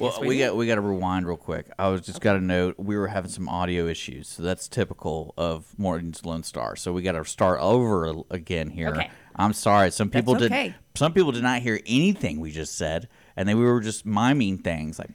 Well, we, got we got to rewind real quick. I was just got to note we were having some audio issues, so that's typical of Morton's Lone Star. So we got to start over again here. Okay. I'm sorry. Some people did. okay. Some people did not hear anything we just said, and then we were just miming things like.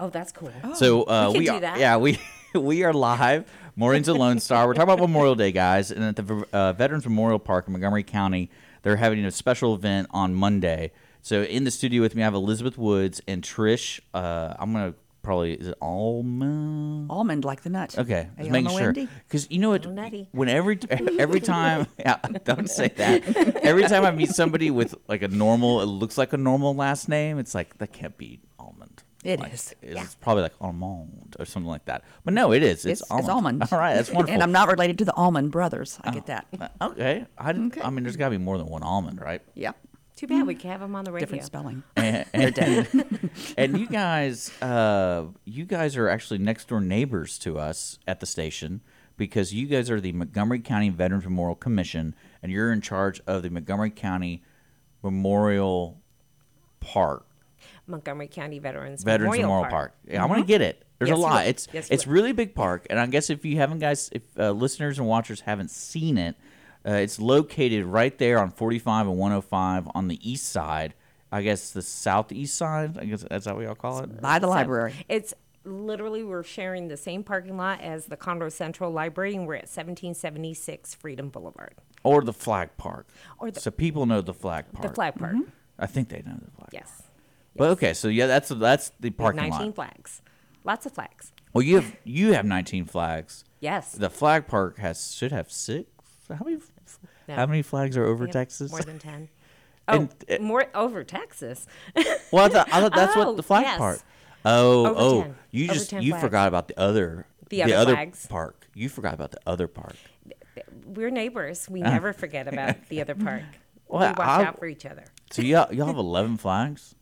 Oh, that's cool. So uh, We we, are, that. yeah we we are live. Morning's a Lone Star. We're talking about Memorial Day, guys, and at the uh, Veterans Memorial Park in Montgomery County, they're having a special event on Monday. So in the studio with me, I have Elizabeth Woods and Trish. Uh, I'm gonna probably is it Alma? Almond like the nut. Okay, Hey, just making sure. Because you know what? Little nutty. When every every time, yeah, don't say that. Every time I meet somebody with like a normal, it looks like a normal last name. It's like that can't be almond. It like, is. It's probably like almond or something like that. But no, it is. It's, It's, almond. it's almond. All right, that's wonderful. and I'm not related to the Allman brothers. I get that. Uh, okay. I, didn't- I mean, there's got to be more than one almond, right? Yeah. Too bad we can't have them on the radio. Different spelling. and, and, and you guys, uh, you guys are actually next door neighbors to us at the station because you guys are the Montgomery County Veterans Memorial Commission, and you're in charge of the Montgomery County Memorial Park, Montgomery County Veterans, Veterans Memorial, Park. Yeah, I'm gonna get it. There's Yes, a lot. It's Yes, it's will. really big park, and I guess if you haven't, guys, if uh, listeners and watchers haven't seen it, uh, it's located right there on 45 and 105 on the east side. I guess the southeast side. I guess that's how we all call it. By the library. It's literally we're sharing the same parking lot as the Conroe Central Library, and we're at 1776 Freedom Boulevard. or the flag park. Or the- so people know the flag park. The flag park. I think they know the flag. Park. Yes. But okay, so yeah, that's that's the We have parking 19 lot. flags. Lots of flags. Well, you have you have 19 flags. Yes. The flag park has should have six. How many? No. How many flags are over Texas? More than 10. Oh, And, uh, more over Texas. well, I thought, I thought that's Oh, what the flag yes. park. Oh, Over oh, 10. you Over just you flags. forgot about the other The other flags. park. You forgot about the other park. We're neighbors. We never forget about the other park. Well, we watch I- out for each other. So y'all y'all have 11 flags.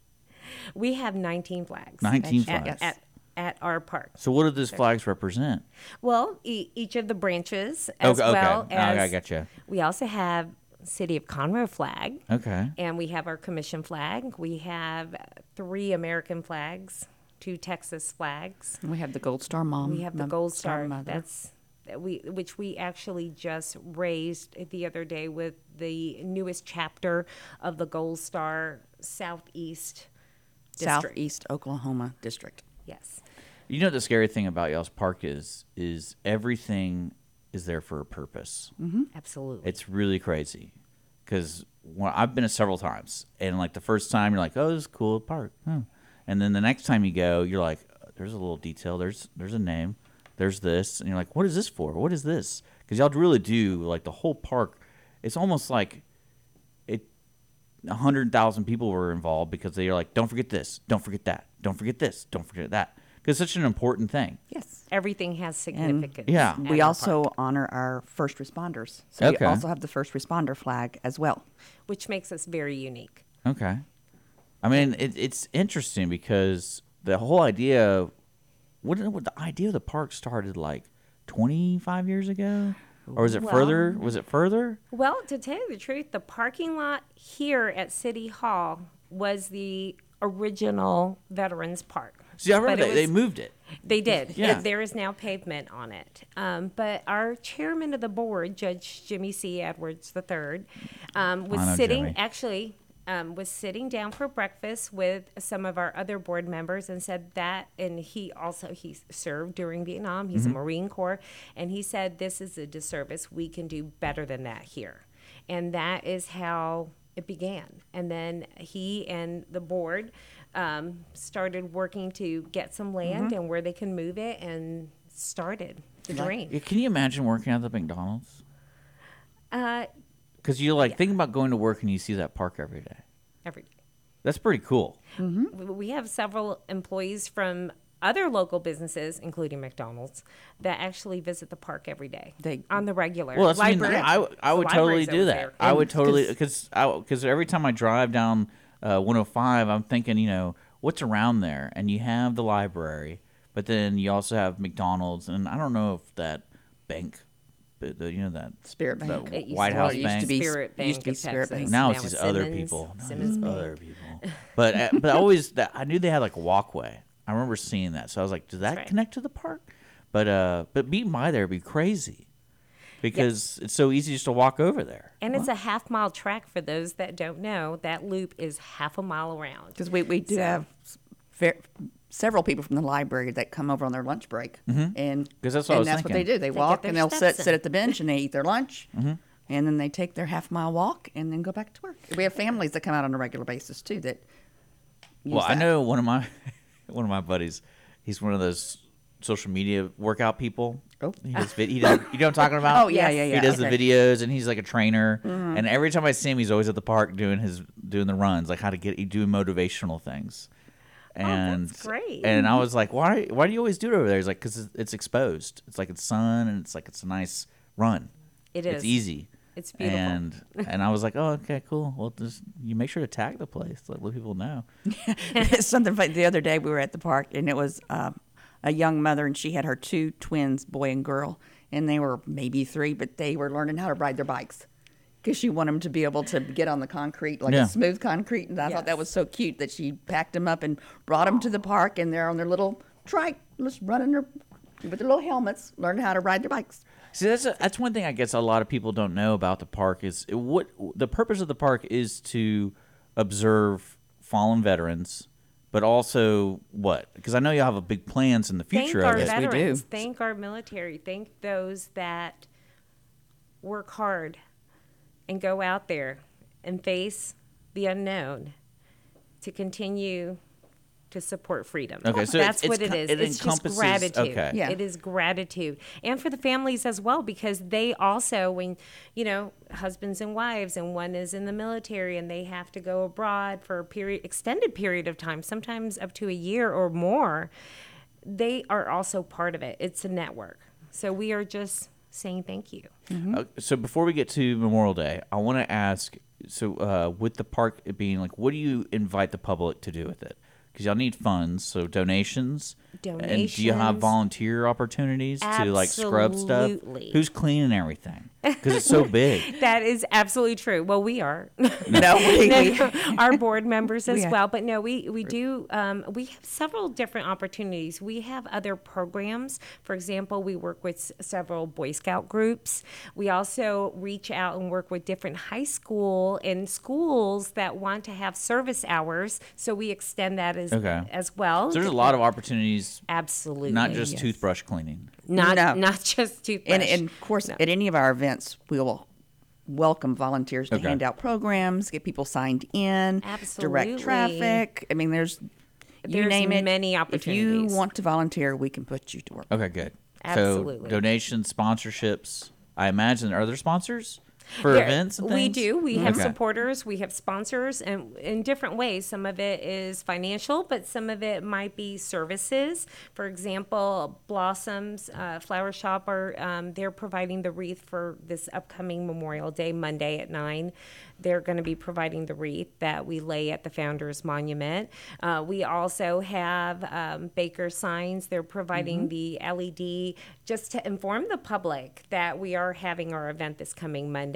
We have 19 flags. 19 at, flags. At, at our park. So what do those flags represent? Well, e- each of the branches, as Okay, ah, okay. well Okay, as I gotcha. we also have City of Conroe flag, Okay. and we have our commission flag. We have three American flags, two Texas flags. We have the Gold Star Mom. We have the Gold Star. Mother. That's we which we actually just raised the other day with the newest chapter of the Gold Star Southeast District. Southeast Oklahoma District. Yes. You know the scary thing about y'all's park is is everything is there for a purpose. Mm-hmm. Absolutely. It's really crazy because I've been several times, and like the first time you're like, "Oh, this is cool park," huh. and then the next time you go, you're like, uh, "There's a little detail. There's there's a name. There's this," and you're like, "What is this for? What is this?" Because y'all really do like the whole park. It's almost like it. A hundred thousand people were involved because they are like, "Don't forget this. Don't forget that. Don't forget this. Don't forget that." Because it's such an important thing. Yes. Everything has significance. yeah. We also park, honor our first responders. So Okay. we also have the first responder flag as well. which makes us very unique. Okay. I mean, it, it's interesting because the whole idea, what, what the idea of the park started like 25 years ago, or was it Well- further? Was it further? Well, to tell you the truth, the parking lot here at City Hall was the original Veterans Park. See, I remember But it they, they moved it. They did. Yeah. There is now pavement on it. Um, but our chairman of the board, Judge Jimmy C. Edwards III, um, was sitting, Jimmy. actually, um, was sitting down for breakfast with some of our other board members and said that, and he also, he served during Vietnam. He's Mm-hmm. a Marine Corps. And he said, this is a disservice. We can do better than that here. And that is how it began. And then he and the board um, started working to get some land Mm-hmm. and where they can move it and started the dream. Yeah, Can you imagine working at the McDonald's? Uh, Because you like think about going to work and you see that park every day. Every day. That's pretty cool. we- we have several employees from other local businesses, including McDonald's, that actually visit the park every day They- on the regular. Well, that's, I, mean, Library- I, I would totally do that. I would totally because because every time I drive down uh, 105, I'm thinking, you know, what's around there, and you have the library, but then you also have McDonald's, and I don't know if that bank, the, the you know that Spirit the Bank. It White House be Bank. to be- Spirit it used to be Spirit Texas. Bank. now it's these other Simmons- people. Now Simmons Bank. other people. But uh, but always that I knew they had like a walkway. I remember seeing that, so I was like, does that right. connect to the park? But uh, but being by there would be crazy because it's so easy just to walk over there. And it's a half mile track for those that don't know. That loop is half a mile around. Because we, we do So- have s- ver- several people from the library that come over on their lunch break. And 'Cause that's what I and was that's what they do. They, They walk and they'll sit, steps sit at the bench and they eat their lunch. Mm-hmm. And then they take their half mile walk and then go back to work. We have families that come out on a regular basis too that use Well, I know one of my one of my buddies. He's one of those social media workout people. Oh. he does. vid- He does. You know what I'm talking about? Oh, yeah, yeah, yeah. he does okay. Mm-hmm. the videos and he's like a trainer. And every time I see him, he's always at the park doing his doing the runs, like how to get he doing motivational things. And Oh, that's great. And I was like, why why do you always do it over there? He's like, because it's exposed. It's like it's sun and it's like it's a nice run. It It's easy. It's beautiful. And and I was like, oh, okay, cool. Well, just you make sure to tag the place, let, let people know. something funny. The other day we were at the park and it was um, a young mother and she had her two twins, boy and girl, and they were maybe three, but they were learning how to ride their bikes because she wanted them to be able to get on the concrete, like Yeah. a smooth concrete. And I thought that was so cute that she packed them up and brought them to the park, and they're on their little trike, just running their with their little helmets, learning how to ride their bikes. See, that's a, that's one thing I guess a lot of people don't know about the park is what the purpose of the park is to observe fallen veterans, but also what? Because I know you have a big plans in the future. Thank future our of it. Yes, we do. veterans. Thank our military. Thank those that work hard and go out there and face the unknown to continue to support freedom. Okay, so that's it's- what it is. co- it it's just encompasses- gratitude. okay. Yeah. It is gratitude, and for the families as well, because they also, when you know, husbands and wives, and one is in the military, and they have to go abroad for a period, extended period of time, sometimes up to a year or more. They are also part of it. It's a network. So we are just saying thank you. Uh, so before we get to Memorial Day, I want to ask. So uh, with the park being like, what do you invite the public to do with it? Because y'all need funds, so donations. Donations. And do you have volunteer opportunities to like scrub stuff? Who's cleaning everything? Because it's so big. That is absolutely true. Well, we are. No, we, our board members as We well. But no, we we do. Um, we have several different opportunities. We have other programs. For example, we work with s- several Boy Scout groups. We also reach out and work with different high school and schools that want to have service hours. So we extend that as Okay. as well. So there's a lot of opportunities, absolutely not just yes. toothbrush cleaning. not No. not just toothbrush. and, and of course, at any of our events, we will welcome volunteers to Okay. hand out programs, get people signed in, Absolutely. direct traffic. I mean, there's you There's name it. many opportunities. If you want to volunteer, we can put you to work. Okay, good. Absolutely. So donations, sponsorships. I imagine there are there sponsors for There- events? We do. We have Okay. supporters. We have sponsors, and in different ways. Some of it is financial, but some of it might be services. For example, Blossoms uh, Flower Shop are um, they're providing the wreath for this upcoming Memorial Day Monday at nine. They're going to be providing the wreath that we lay at the Founders Monument. Uh, we also have um, Baker Signs. They're providing the LED just to inform the public that we are having our event this coming Monday.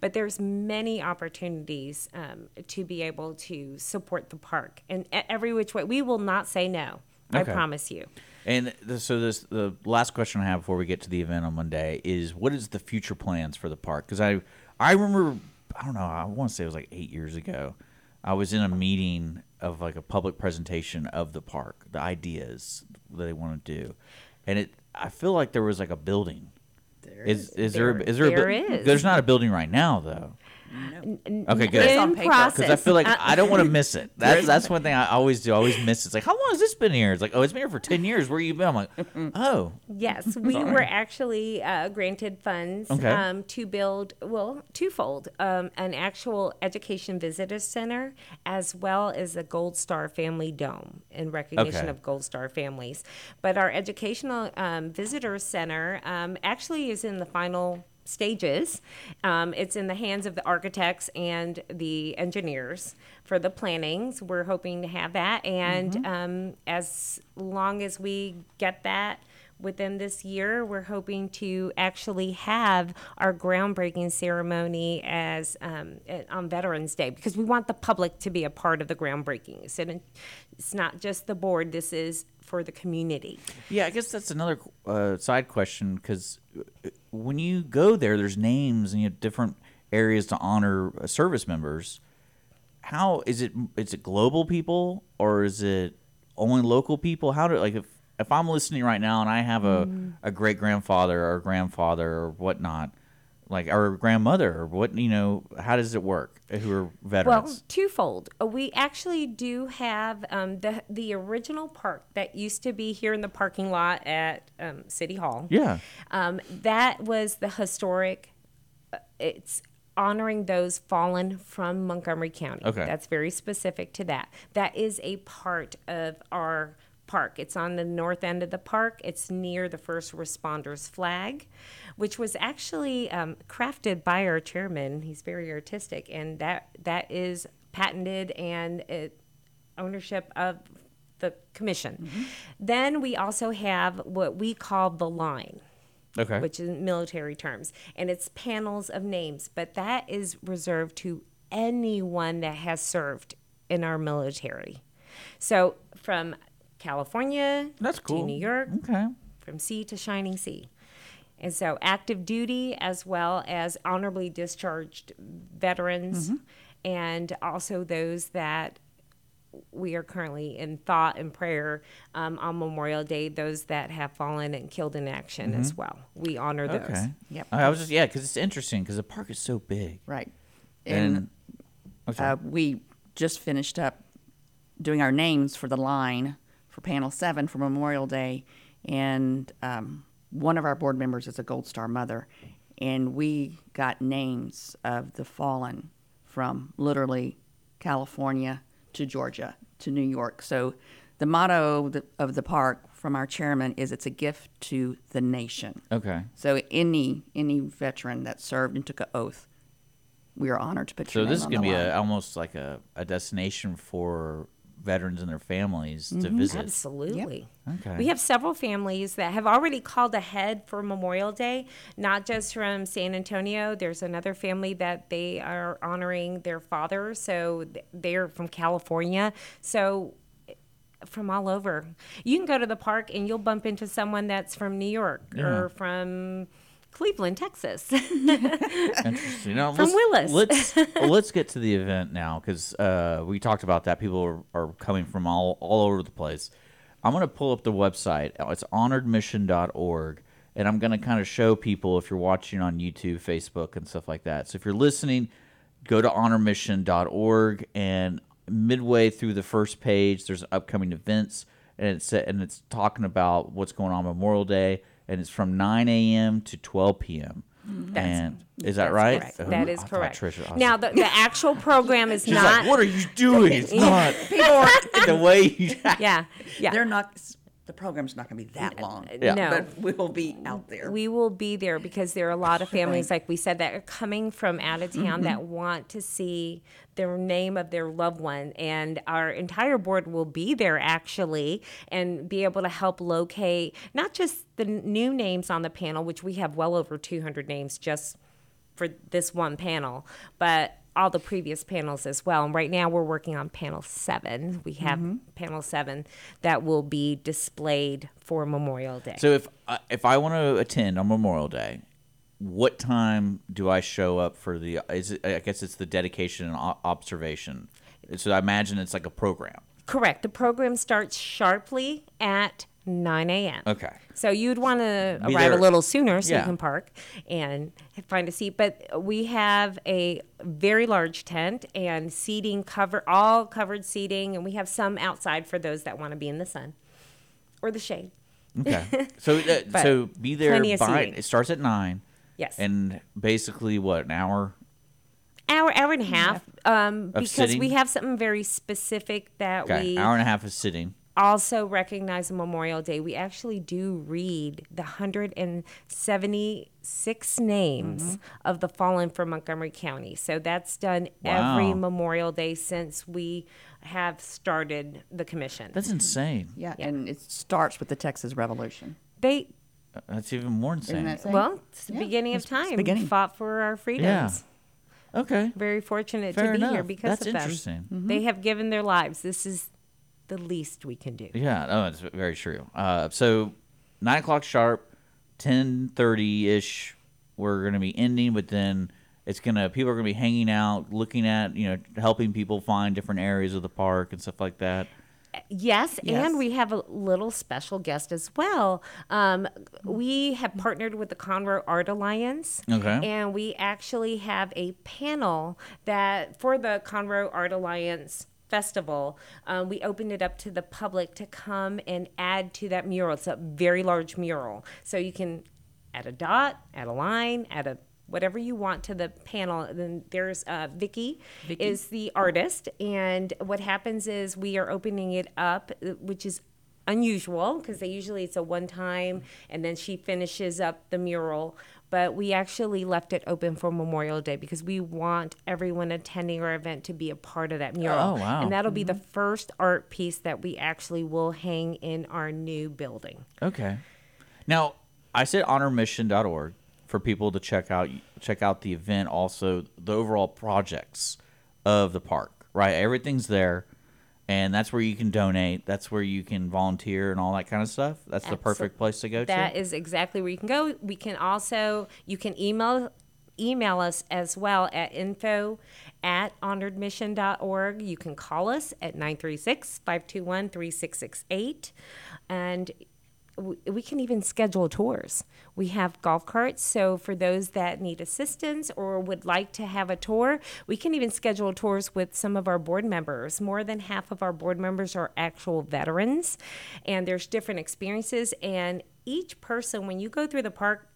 But there's many opportunities um, to be able to support the park and every which way. We will not say no. I promise you. And th- so this the last question I have before we get to the event on Monday is what is the future plans for the park? Because I I remember I don't know I want to say it was like eight years ago. I was in a meeting of like a public presentation of the park, the ideas that they want to do, and it I feel like there was like a building. Is is there There- is there, a there is. There's not a building right now though. Okay, good. in process. Because I feel like Uh, I don't want to miss it. That's that's one thing I always do. I always miss. it. It's like, how long has this been here? It's like, oh, it's been here for ten years. Where you been? I'm like, oh, Yes, we were actually uh, granted funds Okay. um, to build, well, twofold um, an actual education visitor center as well as a Gold Star Family Dome in recognition Okay. of Gold Star families. But our educational um, visitor center um, actually is in the final stages. Um, it's in the hands of the architects and the engineers for the plannings. We're hoping to have that, and um, as long as we get that within this year, we're hoping to actually have our groundbreaking ceremony as um, on Veterans Day because we want the public to be a part of the groundbreaking. So it's not just the board. This is for the community. yeah. I guess that's another uh, side question because when you go there, there's names and you have different areas to honor uh, service members. How is it? Is it global people or is it only local people? How do like if if I'm listening right now and I have a a great grandfather or grandfather or whatnot, like our grandmother or what you know, how does it work? Who are veterans Well, twofold. Uh, We actually do have um, the the original park that used to be here in the parking lot at um, City Hall. yeah. Um, that was the historic. uh, It's honoring those fallen from Montgomery County. Okay. That's very specific to that. That is a part of our park. It's on the north end of the park. It's near the first responders flag, which was actually um, crafted by our chairman. He's very artistic, and that that is patented and it, ownership of the commission. Then we also have what we call the line Okay. which is military terms, and it's panels of names, but that is reserved to anyone that has served in our military. So from California That's cool. to New York, okay. from sea to shining sea. And so active duty as well as honorably discharged veterans and also those that we are currently in thought and prayer um, on Memorial Day, those that have fallen and killed in action as well. We honor those. Okay. Yep. I was just yeah, because it's interesting because the park is so big. Right. And, And uh, we just finished up doing our names for the line for panel seven for Memorial Day. And um, one of our board members is a Gold Star mother. And we got names of the fallen from literally California to Georgia to New York. So the motto of the, park from our chairman is it's a gift to the nation. okay. So any any veteran that served and took an oath, we are honored to put So this is gonna be a, almost like a, a destination for veterans and their families to Mm-hmm. visit. Absolutely. Okay. We have several families that have already called ahead for Memorial Day, not just from San Antonio. There's another family that they are honoring their father, so they're from California. So from all over. You can go to the park and you'll bump into someone that's from New York Yeah. or from Cleveland, Texas. Interesting. Now, From let's, Willis. let's let's get to the event now because uh, we talked about that. People are, are coming from all all over the place. I'm gonna pull up the website. It's honoredmission.org, and I'm gonna kind of show people if you're watching on YouTube, Facebook, and stuff like that. So if you're listening, go to honormission.org, and midway through the first page, there's upcoming events, and it's and it's talking about what's going on Memorial Day, and it's from 9 a.m. to 12 p.m. Mm-hmm. and is that right? correct. That is I correct. Trisha- I now, like- the, the actual program is she's not. like, "What are you doing? It's not the way you." yeah, yeah. They're not. The program's not going to be that long. Yeah. No. But we will be out there. We will be there because there are a lot of families, like we said, that are coming from out of town that mm-hmm. want to see the name of their loved one. And our entire board will be there actually and be able to help locate not just the new names on the panel, which we have well over 200 names just for this one panel, but all the previous panels as well. And right now we're working on panel seven. We have mm-hmm. panel seven that will be displayed for Memorial Day. So if I, if I want to attend on Memorial Day, what time do I show up for the? Is it, I guess it's the dedication and observation. So I imagine it's like a program. Correct. The program starts sharply at 9 a.m. Okay. So you'd want to arrive there- a little sooner so Yeah. you can park and find a seat. But we have a very large tent and seating cover all covered seating, and we have some outside for those that want to be in the sun or the shade. Okay. So uh, so be there plenty of by seating. it starts at nine. Yes. And basically what an hour? Hour, hour and a half, um, because sitting? we have something very specific that Okay. we hour and a half of sitting. also recognize Memorial Day. We actually do read the 176 names Mm-hmm. of the fallen from Montgomery County. So that's done every Memorial Day since we have started the commission. That's insane. Yeah, and it starts with the Texas Revolution. they, That's even more insane. that insane? well, it's the Yeah, beginning of it's- it's time. beginning. Fought for our freedoms. Okay. Very fortunate Fair to be here because That's of them. interesting. They have given their lives. This is the least we can do. Yeah, no, it's very true. Uh, so nine o'clock sharp, ten thirty ish. We're gonna be ending, but then it's gonna people are gonna be hanging out, looking at you know, helping people find different areas of the park and stuff like that. Yes, Yes. and we have a little special guest as well. Um, we have partnered with the Conroe Art Alliance. Okay. And we actually have a panel that for the Conroe Art Alliance festival, um, we opened it up to the public to come and add to that mural. It's a very large mural. So you can add a dot, add a line, add a whatever you want to the panel. Then there's uh, Vicky, is the artist, and what happens is we are opening it up, which is unusual because they usually it's a one time and then she finishes up the mural but we actually left it open for memorial day because we want everyone attending our event to be a part of that mural Oh, wow. and that'll be the first art piece that we actually will hang in our new building Okay. Now, I said honormission.org for people to check out check out the event also the overall projects of the park, right? Everything's there. And that's where you can donate. That's where you can volunteer and all that kind of stuff. That's the perfect place to go That to. is exactly where you can go. We can also you can email email us as well at info at honoredmission.org. You can call us at 936-521-3668 and w- we can even schedule tours. We have golf carts, so for those that need assistance or would like to have a tour, we can even schedule tours with some of our board members. More than half of our board members are actual veterans, and there's different experiences. And each person, when you go through the park,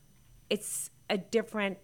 it's a different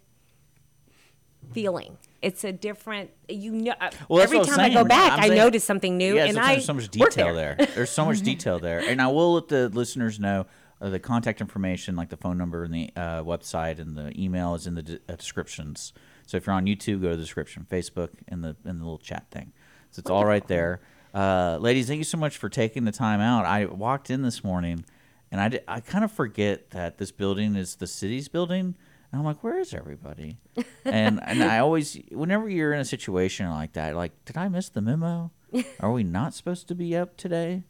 feeling. It's a different, you know. uh, Well, every time I go back, I'm I saying- notice something new, Yeah, and I there's so much detail there. There's so much detail there, and I will let the listeners know uh, the contact information, like the phone number and the uh, website and the email, is in the de- uh, descriptions. So if you're on YouTube, go to the description. Facebook in the in the little chat thing. So it's all right there. Uh, ladies, thank you so much for taking the time out. I walked in this morning, and I, I kind of forget that this building is the city's building. And I'm like, where is everybody? And and I always, whenever you're in a situation like that, like, did I miss the memo? Are we not supposed to be up today?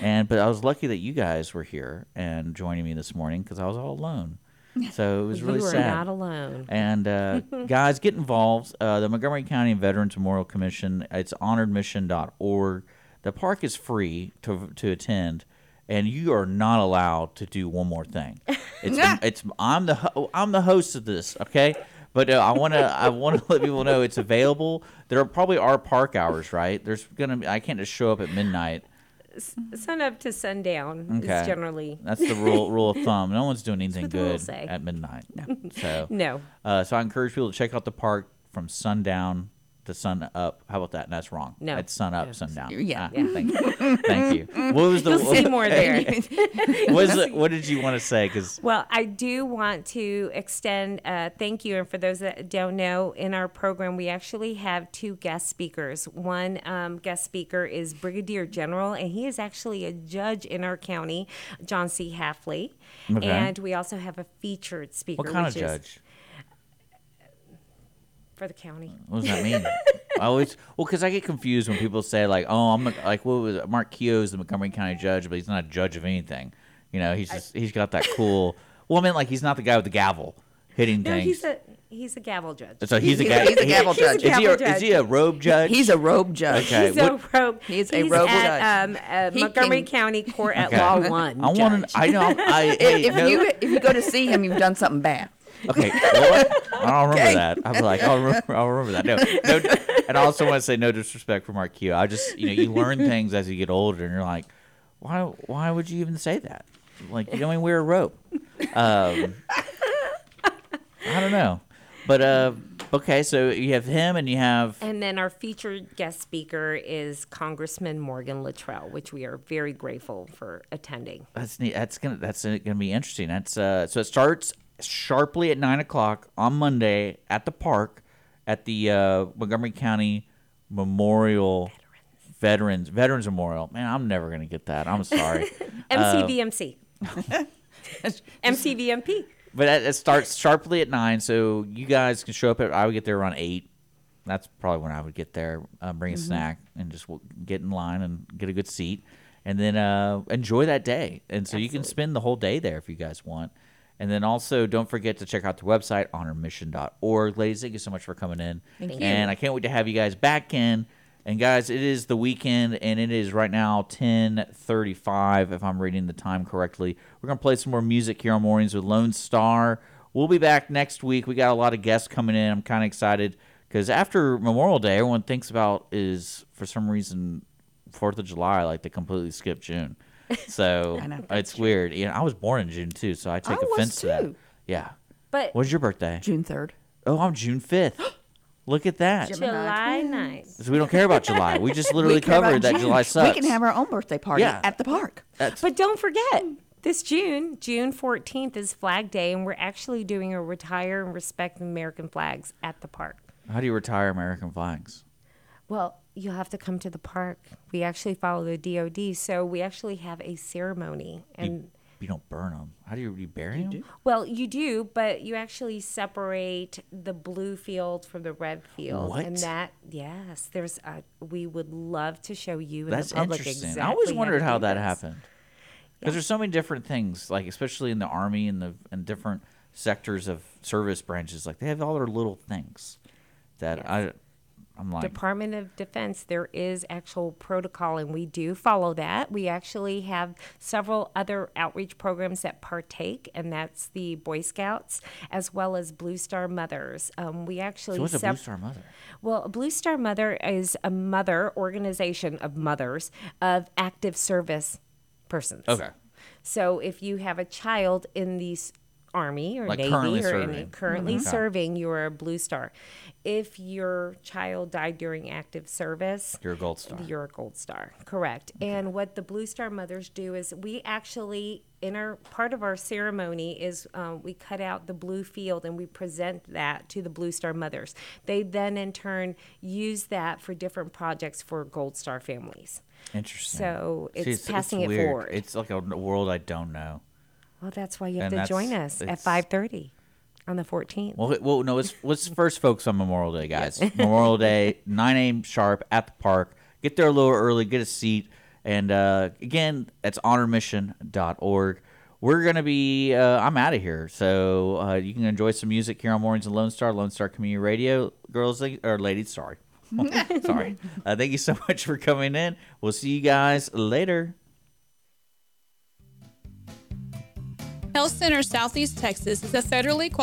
And but I was lucky that you guys were here and joining me this morning because I was all alone. So it was really sad. not alone. And uh, guys, get involved. Uh, the Montgomery County Veterans Memorial Commission. It's honoredmission.org. The park is free to to attend, and you are not allowed to do one more thing. It's it's I'm the ho- I'm the host of this. Okay. But uh, I want to I want to let people know it's available. There are probably are park hours, right? There's gonna be I can't just show up at midnight. Sun up to sundown Okay. is generally That's the rule rule of thumb. No one's doing anything good at midnight. So no. uh, so I encourage people to check out the park from sundown to sun up. How about that? That's wrong. No. it's sun up, sun down. Yeah. Ah, Thank you. Thank you. What was the? You'll see more there. what, was it, what did you want to say? Because Well, I do want to extend a thank you. And for those that don't know, in our program, we actually have two guest speakers. One um, guest speaker is Brigadier General, and he is actually a judge in our county, John C. Halfley. Okay. And we also have a featured speaker. what kind of which is judge? For the county. What does that mean? I always well because I get confused when people say like, oh, I'm a- like what was it? Mark Keough is the Montgomery County judge, but he's not a judge of anything. You know, he's just he's got that cool. Well, I mean, like he's not the guy with the gavel hitting No, things. he's a He's a gavel judge. So he's a He's- he's a gavel He's a judge. Is he, a, gavel is he a robe judge? He's a robe judge. Okay. He's what- a rogue. He's a he's rogue at, judge. Um, uh, He Montgomery can- County Court at Okay. Law One. I want to. I know. I, hey, if no- you if you go to see him, you've done something bad. Okay, well, I don't remember Okay. that. I'm like, I'll remember, I'll remember that. No, no, and I also want to say no disrespect for Mark Q. I just, you know, you learn things as you get older, and you're like, why, why would you even say that? Like, you don't even wear a robe. Um, I don't know, but uh, okay, so you have him, and you have And then our featured guest speaker is Congressman Morgan Luttrell, which we are very grateful for attending. That's neat. That's gonna that's gonna be interesting. That's uh so it starts sharply at nine o'clock on Monday at the park at the uh, Montgomery County Memorial Veterans Veterans Memorial. Man, I'm never gonna get that. I'm sorry. MCVMC. MCVMP. but it, starts sharply at nine, so you guys can show up at. I would get there around eight. That's probably when I would get there, uh, bring a snack, and just get in line and get a good seat, and then uh, enjoy that day. And so you can spend the whole day there if you guys want. And then also, don't forget to check out the website honormission.org. Ladies, thank you so much for coming in. Thank you. And I can't wait to have you guys back in. And guys, it is the weekend, and it is right now ten thirty-five. If I'm reading the time correctly, we're gonna play some more music here on Mornings with Lone Star. We'll be back next week. We got a lot of guests coming in. I'm kind of excited because after Memorial Day, everyone thinks about is for some reason Fourth of July, like they completely skip June. So know. it's weird. You know, I was born in June too, so I take I was offense to that. too. Yeah. But What's your birthday? June third. Oh, I'm June fifth. Look at that. Gemini July twins. 9th. So we don't care about July. We just literally We care about covered that June. July sucks. We can have our own birthday party Yeah. at the park. That's, But don't forget, this June, June 14th is Flag Day, and we're actually doing a retire and respect American flags at the park. how do you retire American flags? Well, you'll have to come to the park. We actually follow the DOD, so we actually have a ceremony. And You, you don't burn them. How do you, you bury them? well, you do, but you actually separate the blue field from the red field. what? And that, yes, there's a, we would love to show you and That's the public interesting. exactly I always wondered to how that happened. Because there's so many different things, like especially in the army and the and different sectors of service branches, like they have all their little things that I, I'm like, Department of Defense, there is actual protocol, and we do follow that. We actually have several other outreach programs that partake, and that's the Boy Scouts as well as Blue Star Mothers. Um, we actually so what's a Blue Star Mother? well, a Blue Star Mother is a mother organization of mothers of active service persons. Okay. So if you have a child in the s- Army or Like Navy currently or serving. any, currently Okay. serving, you're a Blue Star. If your child died during active service, You're a Gold Star. you're a gold star, correct. And what the Blue Star mothers do is we actually, in our part of our ceremony, is um, we cut out the blue field and we present that to the Blue Star mothers. They then, in turn, use that for different projects for gold star families. Interesting. So See, it's passing it weird. forward. It's like a world I don't know. Well, that's why you have And to join us at five thirty on the fourteenth. Well, wait- well, no. Let's let's first focus on Memorial Day, guys. Memorial Day, nine a.m. sharp at the park. Get there a little early, get a seat, and uh, again, that's honormission.org. We're gonna be. Uh, I'm out of here, so uh, you can enjoy some music here on Mornings and Lone Star, Lone Star Community Radio. Girls or ladies, sorry, sorry. Uh, thank you so much for coming in. We'll see you guys later. Health Center Southeast Texas is a federally qualified